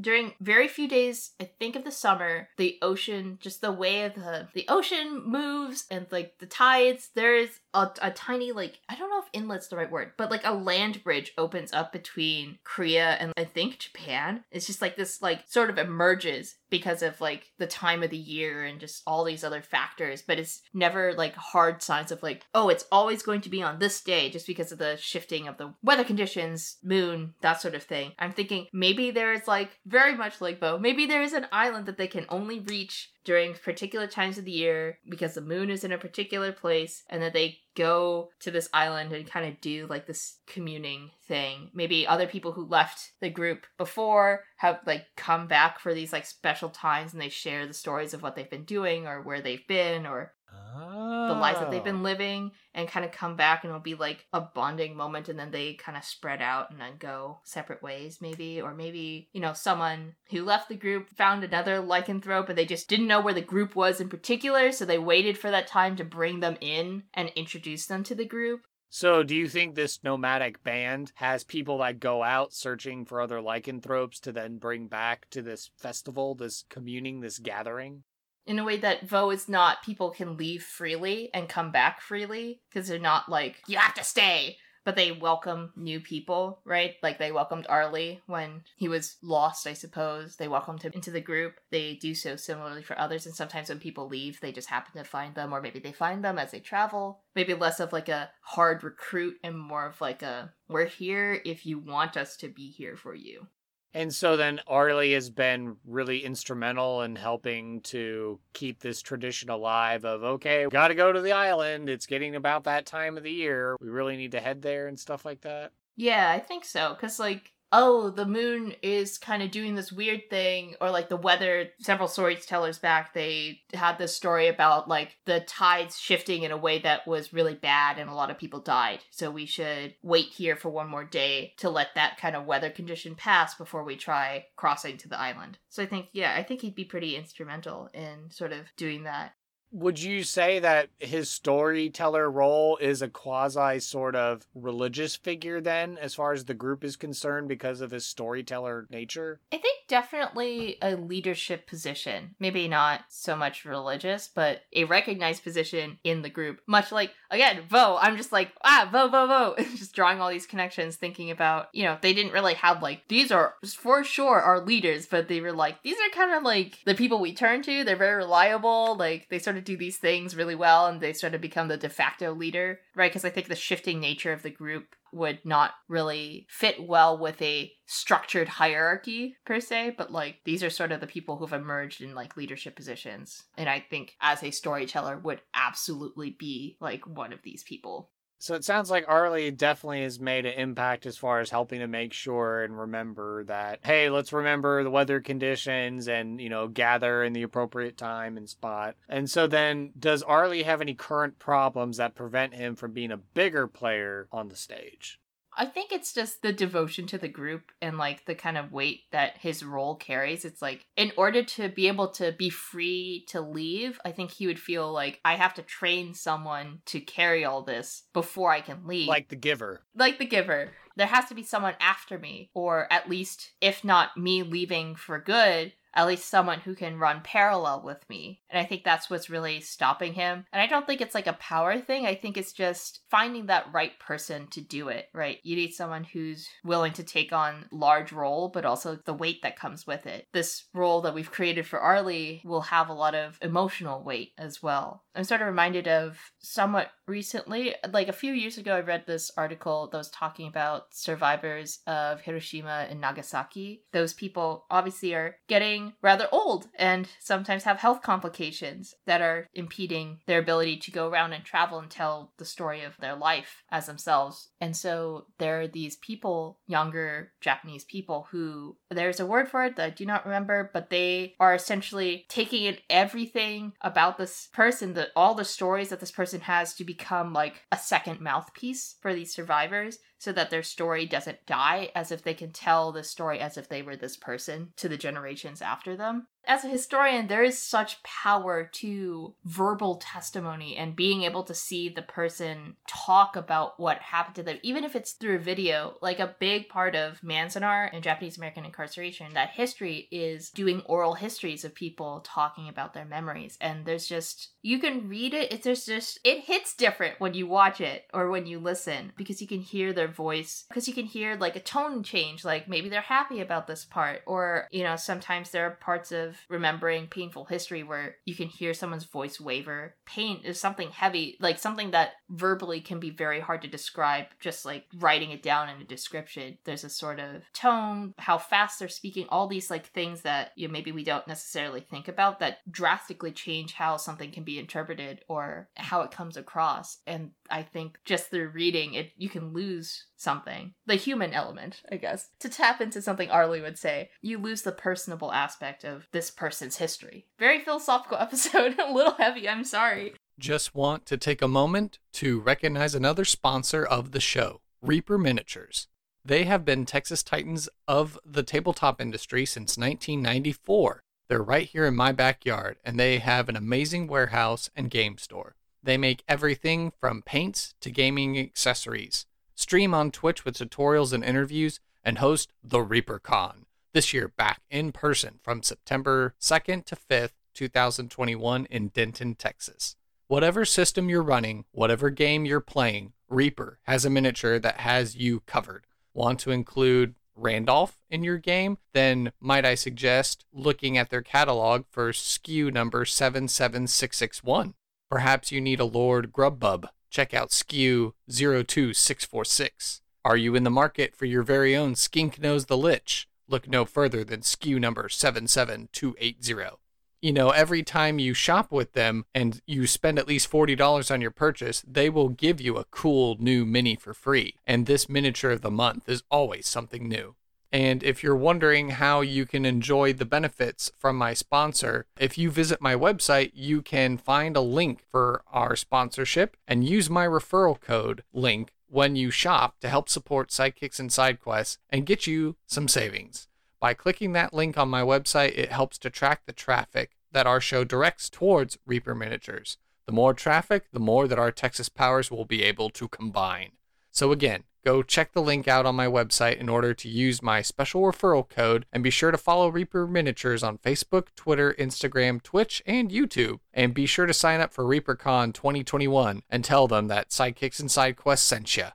during very few days i think of the summer the ocean just the way of the the ocean moves and like the tides there is a, a tiny like i don't know if inlet's the right word but like a land bridge opens up between korea and i think japan. It's just like this like sort of emerges because of like the time of the year and just all these other factors but it's never like hard signs of like oh it's always going to be on this day just because of the shifting of the weather conditions moon that sort of thing. I'm thinking maybe there's like very much like bo maybe there is an island that they can only reach during particular times of the year because the moon is in a particular place and that they go to this island and kind of do like this communing thing. Maybe other people who left the group before have like come back for these like special times and they share the stories of what they've been doing or where they've been or oh. The lives that they've been living and kind of come back and it'll be like a bonding moment and then they kind of spread out and then go separate ways maybe. Or maybe you know someone who left the group found another lycanthrope and they just didn't know where the group was in particular so they waited for that time to bring them in and introduce them to the group. So, do you think this nomadic band has people that go out searching for other lycanthropes to then bring back to this festival, this communing, this gathering? In a way that Vo is not people can leave freely and come back freely because they're not like you have to stay but they welcome new people, right? Like they welcomed Arlie when he was lost, I suppose. They welcomed him into the group. They do so similarly for others, and sometimes when people leave, they just happen to find them, or maybe they find them as they travel. Maybe less of like a hard recruit and more of like a we're here if you want us to be here for you. And so then Arlie has been really instrumental in helping to keep this tradition alive of okay, got to go to the island. It's getting about that time of the year. We really need to head there and stuff like that. Yeah, I think so cuz like oh, the moon is kind of doing this weird thing, or like the weather. Several storytellers back, they had this story about like the tides shifting in a way that was really bad and a lot of people died. So we should wait here for one more day to let that kind of weather condition pass before we try crossing to the island. So I think, yeah, I think he'd be pretty instrumental in sort of doing that would you say that his storyteller role is a quasi sort of religious figure then as far as the group is concerned because of his storyteller nature? I think definitely a leadership position. Maybe not so much religious but a recognized position in the group much like again vo i'm just like ah vo vo vo *laughs* just drawing all these connections thinking about you know they didn't really have like these are for sure our leaders but they were like these are kind of like the people we turn to they're very reliable like they sort of do these things really well and they sort of become the de facto leader, right? Because I think the shifting nature of the group would not really fit well with a structured hierarchy per se, but like these are sort of the people who've emerged in like leadership positions. And I think as a storyteller would absolutely be like one of these people. So it sounds like Arlie definitely has made an impact as far as helping to make sure and remember that, hey, let's remember the weather conditions and, you know, gather in the appropriate time and spot. And so then, does Arlie have any current problems that prevent him from being a bigger player on the stage? I think it's just the devotion to the group and like the kind of weight that his role carries. It's like in order to be able to be free to leave, I think he would feel like I have to train someone to carry all this before I can leave. Like the giver. Like the giver. There has to be someone after me, or at least, if not me leaving for good, at least someone who can run parallel with me. And I think that's what's really stopping him. And I don't think it's like a power thing. I think it's just finding that right person to do it, right? You need someone who's willing to take on large role, but also the weight that comes with it. This role that we've created for Arlie will have a lot of emotional weight as well. I'm sort of reminded of somewhat recently, like a few years ago, I read this article that was talking about survivors of Hiroshima and Nagasaki. Those people obviously are getting rather old and sometimes have health complications that are impeding their ability to go around and travel and tell the story of their life as themselves. And so there are these people, younger Japanese people, who there's a word for it that I do not remember, but they are essentially taking in everything about this person, all the stories that this person has to become like a second mouthpiece for these survivors so that their story doesn't die, as if they can tell the story as if they were this person to the generations after them as a historian, there is such power to verbal testimony and being able to see the person talk about what happened to them, even if it's through video. Like a big part of Manzanar and Japanese American incarceration, that history is doing oral histories of people talking about their memories. And there's just, you can read it, it's there's just, it hits different when you watch it or when you listen because you can hear their voice, because you can hear like a tone change, like maybe they're happy about this part, or, you know, sometimes there are parts of remembering painful history where you can hear someone's voice waver. Pain is something heavy, like something that verbally can be very hard to describe, just like writing it down in a description. There's a sort of tone, how fast they're speaking, all these like things that you know, maybe we don't necessarily think about that drastically change how something can be interpreted or how it comes across. And I think just through reading it, you can lose something. The human element, I guess. To tap into something Arlie would say, you lose the personable aspect of this person's history. Very philosophical *laughs* episode, a little heavy, I'm sorry. Just want to take a moment to recognize another sponsor of the show, Reaper Miniatures. They have been Texas Titans of the tabletop industry since 1994. They're right here in my backyard, and they have an amazing warehouse and game store. They make everything from paints to gaming accessories stream on Twitch with tutorials and interviews, and host the ReaperCon this year back in person from September 2nd to 5th, 2021 in Denton, Texas. Whatever system you're running, whatever game you're playing, Reaper has a miniature that has you covered. Want to include Randolph in your game? Then might I suggest looking at their catalog for SKU number 77661. Perhaps you need a Lord Grubbub check out SKU 02646. Are you in the market for your very own Skink Nose the Lich? Look no further than SKU number 77280. You know, every time you shop with them and you spend at least $40 on your purchase, they will give you a cool new mini for free. And this miniature of the month is always something new. And if you're wondering how you can enjoy the benefits from my sponsor, if you visit my website, you can find a link for our sponsorship and use my referral code link when you shop to help support Sidekicks and SideQuests and get you some savings. By clicking that link on my website, it helps to track the traffic that our show directs towards Reaper Miniatures. The more traffic, the more that our Texas powers will be able to combine. So, again, go check the link out on my website in order to use my special referral code and be sure to follow Reaper Miniatures on Facebook, Twitter, Instagram, Twitch, and YouTube. And be sure to sign up for ReaperCon 2021 and tell them that Sidekicks and SideQuests sent you.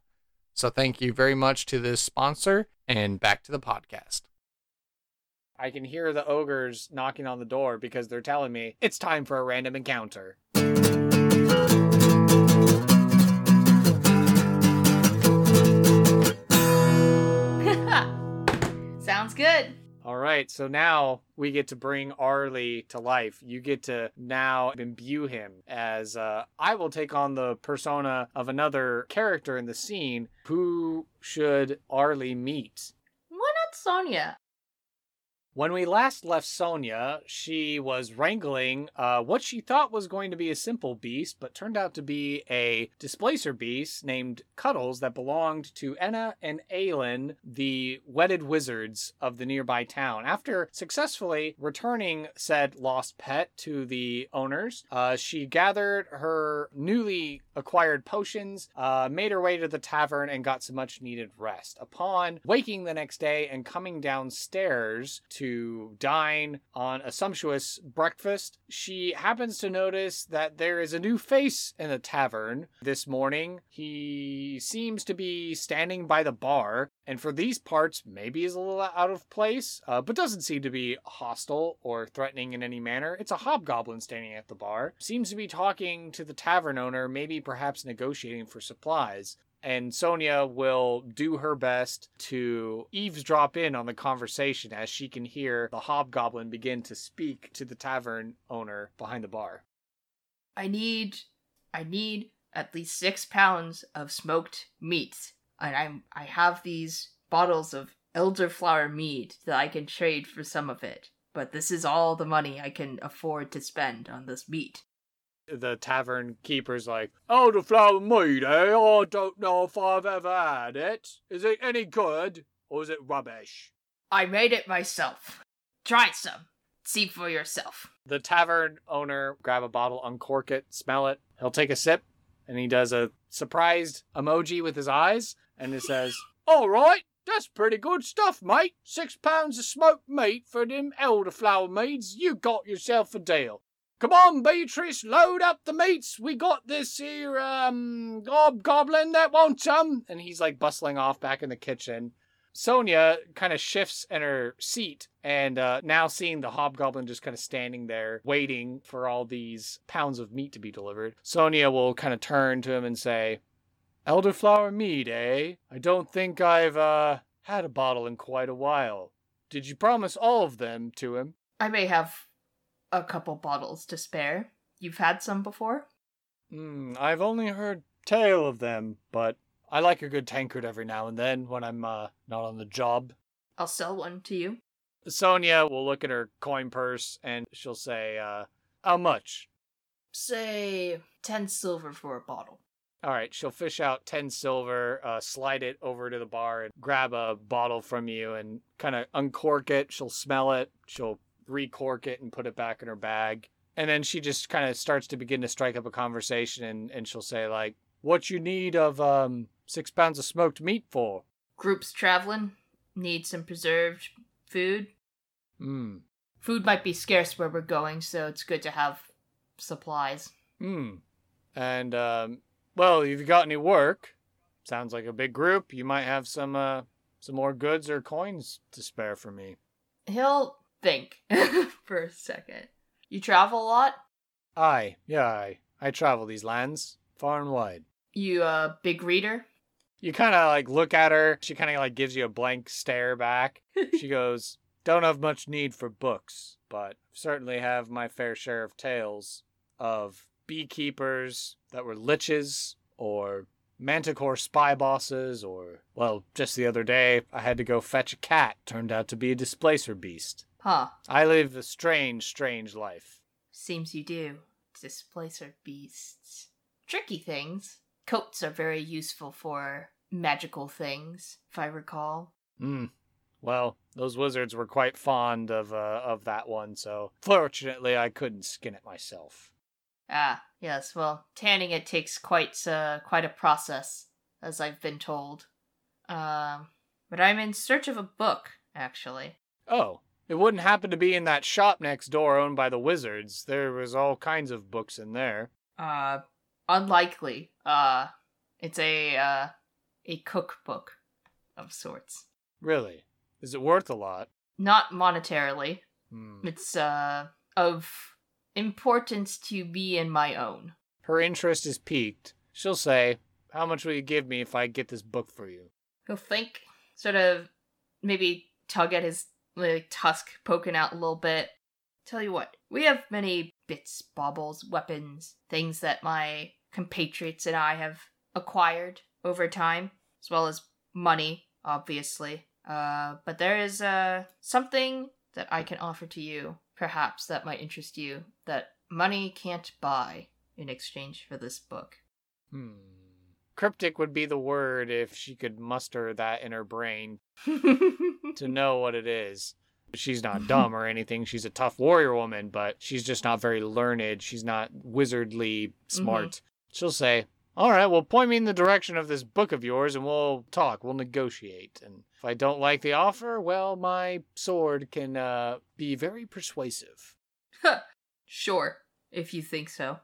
So, thank you very much to this sponsor, and back to the podcast. I can hear the ogres knocking on the door because they're telling me it's time for a random encounter. Sounds good. All right, so now we get to bring Arlie to life. You get to now imbue him as uh, I will take on the persona of another character in the scene. Who should Arlie meet? Why not Sonia? When we last left Sonia, she was wrangling uh, what she thought was going to be a simple beast, but turned out to be a displacer beast named Cuddles that belonged to Enna and Aelin, the wedded wizards of the nearby town. After successfully returning said lost pet to the owners, uh, she gathered her newly acquired potions, uh, made her way to the tavern, and got some much needed rest. Upon waking the next day and coming downstairs to dine on a sumptuous breakfast, she happens to notice that there is a new face in the tavern this morning. He seems to be standing by the bar, and for these parts, maybe is a little out of place, uh, but doesn't seem to be hostile or threatening in any manner. It's a hobgoblin standing at the bar. Seems to be talking to the tavern owner, maybe perhaps negotiating for supplies. and Sonia will do her best to eavesdrop in on the conversation as she can hear the hobgoblin begin to speak to the tavern owner behind the bar. I need I need at least six pounds of smoked meat. And I'm I have these bottles of elderflower mead that I can trade for some of it. But this is all the money I can afford to spend on this meat. The tavern keeper's like, Elderflower mead, eh? I don't know if I've ever had it. Is it any good, or is it rubbish? I made it myself. Try some. See for yourself. The tavern owner grab a bottle, uncork it, smell it. He'll take a sip, and he does a surprised emoji with his eyes, and he says, *laughs* "All right, that's pretty good stuff, mate. Six pounds of smoked meat for them elderflower meads. You got yourself a deal. Come on, Beatrice, load up the meats. We got this here um hobgoblin that wants some." And he's like bustling off back in the kitchen. Sonia kind of shifts in her seat and uh, now seeing the hobgoblin just kind of standing there waiting for all these pounds of meat to be delivered, Sonia will kind of turn to him and say, Elderflower mead, eh? I don't think I've uh, had a bottle in quite a while. Did you promise all of them to him? I may have a couple bottles to spare. You've had some before? Hmm, I've only heard tale of them, but I like a good tankard every now and then when I'm uh, not on the job. I'll sell one to you. Sonia will look at her coin purse and she'll say, uh, How much? Say 10 silver for a bottle. All right, she'll fish out 10 silver, uh, slide it over to the bar, and grab a bottle from you and kind of uncork it. She'll smell it. She'll recork it and put it back in her bag. And then she just kind of starts to begin to strike up a conversation and, and she'll say, like, what you need of um, six pounds of smoked meat for? Groups traveling need some preserved food. Hmm. Food might be scarce where we're going, so it's good to have supplies. Hmm. And, um, well, if you got any work, sounds like a big group, you might have some, uh, some more goods or coins to spare for me. He'll think *laughs* for a second. You travel a lot? Aye, yeah, aye. I travel these lands, far and wide. You a big reader? You kind of like look at her. She kind of like gives you a blank stare back. *laughs* She goes, Don't have much need for books, but certainly have my fair share of tales of beekeepers that were liches or manticore spy bosses or, well, just the other day I had to go fetch a cat. Turned out to be a displacer beast. Huh. I live a strange, strange life. Seems you do. Displacer beasts. Tricky things. Coats are very useful for magical things, if I recall. Hmm. Well, those wizards were quite fond of uh, of that one, so fortunately I couldn't skin it myself. Ah, yes. Well, tanning it takes quite uh, quite a process, as I've been told. Um, but I'm in search of a book, actually. Oh, it wouldn't happen to be in that shop next door owned by the wizards. There was all kinds of books in there. Uh, unlikely. Uh, it's a uh, a cookbook of sorts. Really? Is it worth a lot? Not monetarily. Hmm. It's uh of importance to me and my own. Her interest is piqued. She'll say, How much will you give me if I get this book for you? He'll think, sort of, maybe tug at his like tusk poking out a little bit. Tell you what, we have many bits, baubles, weapons, things that my compatriots and I have acquired over time, as well as money, obviously. Uh, but there is uh something that I can offer to you, perhaps that might interest you, that money can't buy in exchange for this book. Hmm. Cryptic would be the word if she could muster that in her brain *laughs* to know what it is. She's not dumb or anything. She's a tough warrior woman, but she's just not very learned. She's not wizardly smart. She'll say, All right, well, point me in the direction of this book of yours and we'll talk. We'll negotiate. And if I don't like the offer, well, my sword can uh, be very persuasive. *laughs* sure, if you think so.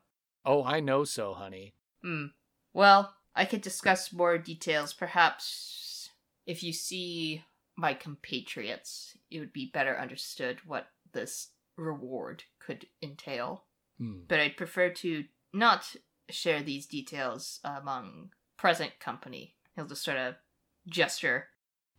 Oh, I know so, honey. Hmm. Well, I could discuss more details. Perhaps if you see my compatriots, it would be better understood what this reward could entail. Hmm. But I'd prefer to not share these details among present company. He'll just sort of gesture.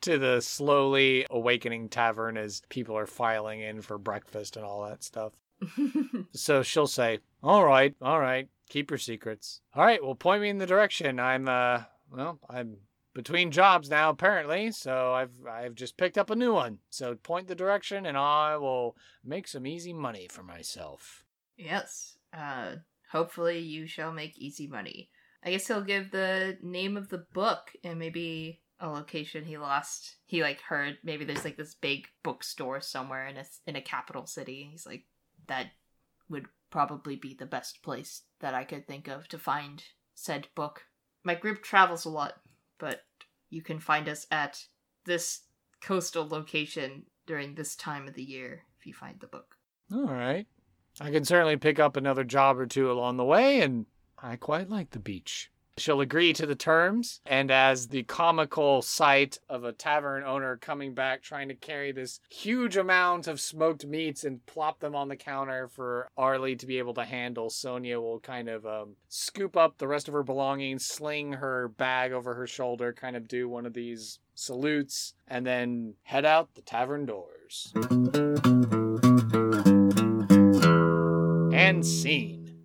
To the slowly awakening tavern as people are filing in for breakfast and all that stuff. *laughs* So she'll say, All right, all right, keep your secrets. All right, well, point me in the direction. I'm, uh, well, I'm between jobs now, apparently, so I've, I've just picked up a new one. So point the direction and I will make some easy money for myself. yes. Uh, hopefully you shall make easy money. I guess he'll give the name of the book and maybe a location he lost. He like heard maybe there's like this big bookstore somewhere in a in a capital city. He's like that would probably be the best place that I could think of to find said book. My group travels a lot, but you can find us at this coastal location during this time of the year if you find the book. All right. I can certainly pick up another job or two along the way, and I quite like the beach. She'll agree to the terms, and as the comical sight of a tavern owner coming back trying to carry this huge amount of smoked meats and plop them on the counter for Arlie to be able to handle, Sonia will kind of um, scoop up the rest of her belongings, sling her bag over her shoulder, kind of do one of these salutes, and then head out the tavern doors. And scene.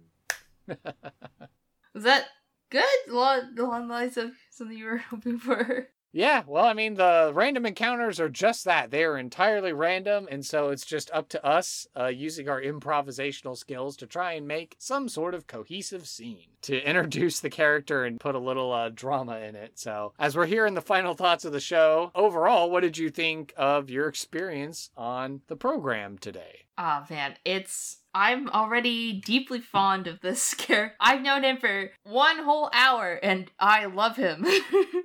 *laughs* Was that good? Along, along the lines of something you were *laughs* hoping for? Yeah, well, I mean, the random encounters are just that. They are entirely random, and so it's just up to us uh, using our improvisational skills to try and make some sort of cohesive scene to *laughs* introduce the character and put a little uh, drama in it. So, as we're here in the final thoughts of the show, overall, what did you think of your experience on the program today? Oh man, it's I'm already deeply fond of this *laughs* character. I've known him for one whole hour and I love him. *laughs*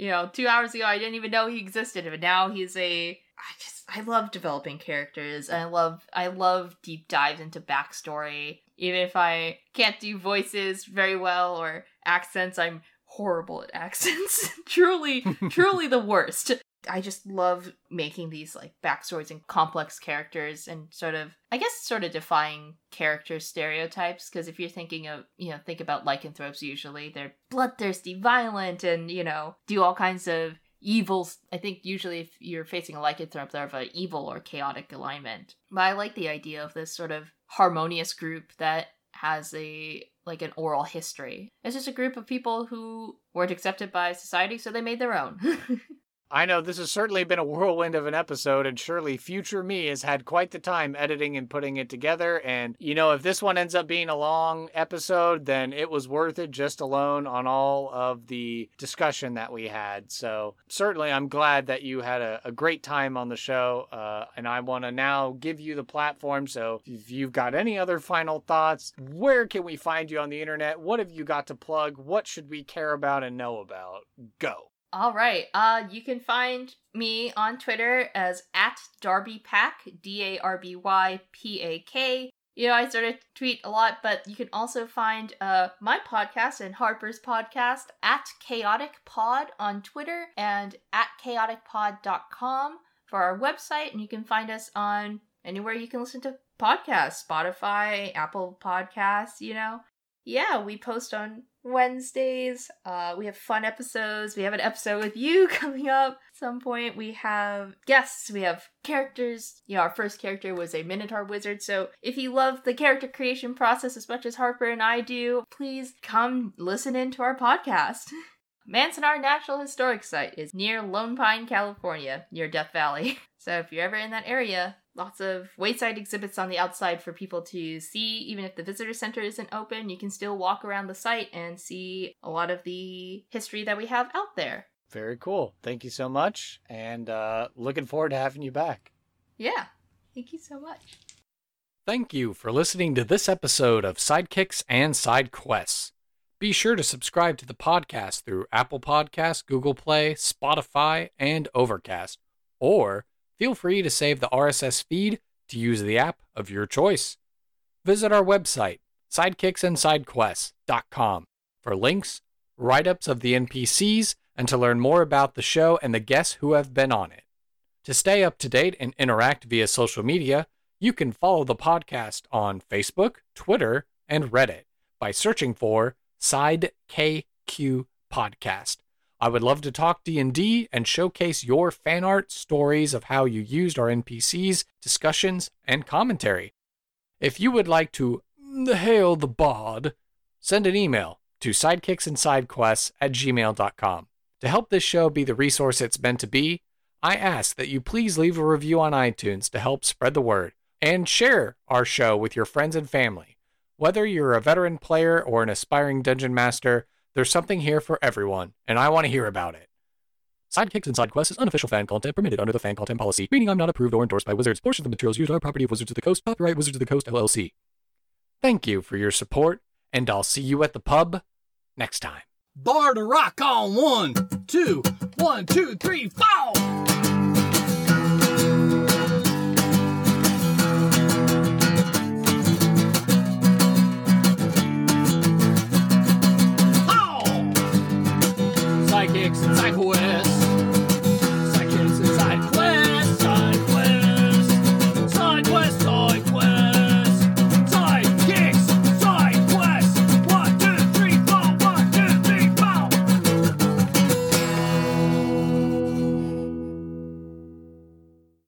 you know, two hours ago I didn't even know he existed, but now he's a I just I love developing characters. I love I love deep dives into backstory. Even if I can't do voices very well or accents, I'm horrible at accents. *laughs* truly, *laughs* truly the worst. I just love making these like backstories and complex characters and sort of I guess sort of defying character stereotypes because if you're thinking of you know think about lycanthropes usually they're bloodthirsty, violent, and you know do all kinds of evils. I think usually if you're facing a lycanthrope they're of an evil or chaotic alignment. But I like the idea of this sort of harmonious group that has a like an oral history. It's just a group of people who weren't accepted by society, so they made their own. *laughs* I know this has certainly been a whirlwind of an episode, and surely future me has had quite the time editing and putting it together. And, you know, if this one ends up being a long episode, then it was worth it just alone on all of the discussion that we had. So, certainly, I'm glad that you had a, a great time on the show. Uh, and I want to now give you the platform. So, if you've got any other final thoughts, where can we find you on the internet? What have you got to plug? What should we care about and know about? Go. All right. Uh, you can find me on Twitter as at Darby Pak, D A R B Y P A K. You know, I sort of tweet a lot, but you can also find uh my podcast and Harper's podcast at Chaotic Pod on Twitter and at chaoticpod.com for our website, and you can find us on anywhere you can listen to podcasts, Spotify, Apple Podcasts, you know. Yeah, we post on Wednesdays. Uh, we have fun episodes. We have an episode with you *laughs* coming up at some point. We have guests. We have characters. You know, our first character was a Minotaur wizard. So if you love the character creation process as much as Harper and I do, please come listen into our podcast. *laughs* Manzanar National Historic Site is near Lone Pine, California, near Death Valley. *laughs* So if you're ever in that area, lots of wayside exhibits on the outside for people to see. Even if the visitor center isn't open, you can still walk around the site and see a lot of the history that we have out there. Very cool. Thank you so much. And uh, looking forward to having you back. Yeah. Thank you so much. Thank you for listening to this episode of Sidekicks and Side Quests. Be sure to subscribe to the podcast through Apple Podcasts, Google Play, Spotify, and Overcast. Or feel free to save the RSS feed to use the app of your choice. Visit our website, sidekicksandsidequests.com, for links, write ups of the NPCs, and to learn more about the show and the guests who have been on it. To stay up to date and interact via social media, you can follow the podcast on Facebook, Twitter, and Reddit by searching for SideKQP. podcast. I would love to talk D&D and showcase your fan art, stories of how you used our NPCs, discussions, and commentary. If you would like to hail the bard, send an email to sidekicksandsidequests at gmail.com. To help this show be the resource it's meant to be, I ask that you please leave a review on iTunes to help spread the word and share our show with your friends and family. Whether you're a veteran player or an aspiring dungeon master, there's something here for everyone, and I want to hear about it. Sidekicks and Side Quests is unofficial fan content permitted under the fan content policy, meaning I'm not approved or endorsed by Wizards. Portions of the materials used are property of Wizards of the Coast, copyright Wizards of the Coast LLC. Thank you for your support, and I'll see you at the pub next time. Bar to rock on one, two, one, two, three, four. psychics and psychoists.